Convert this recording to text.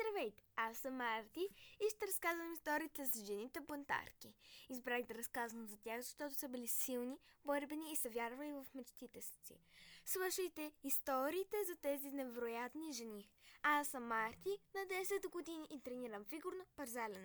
Здравейте, аз съм Марти и ще разказвам историята за жените бунтарки. Избрах да разказвам за тях, защото са били силни, борбени и са вярвали в мечтите си. Слушайте историите за тези невероятни жени. Аз съм Марти на 10 години и тренирам фигурно парзалене.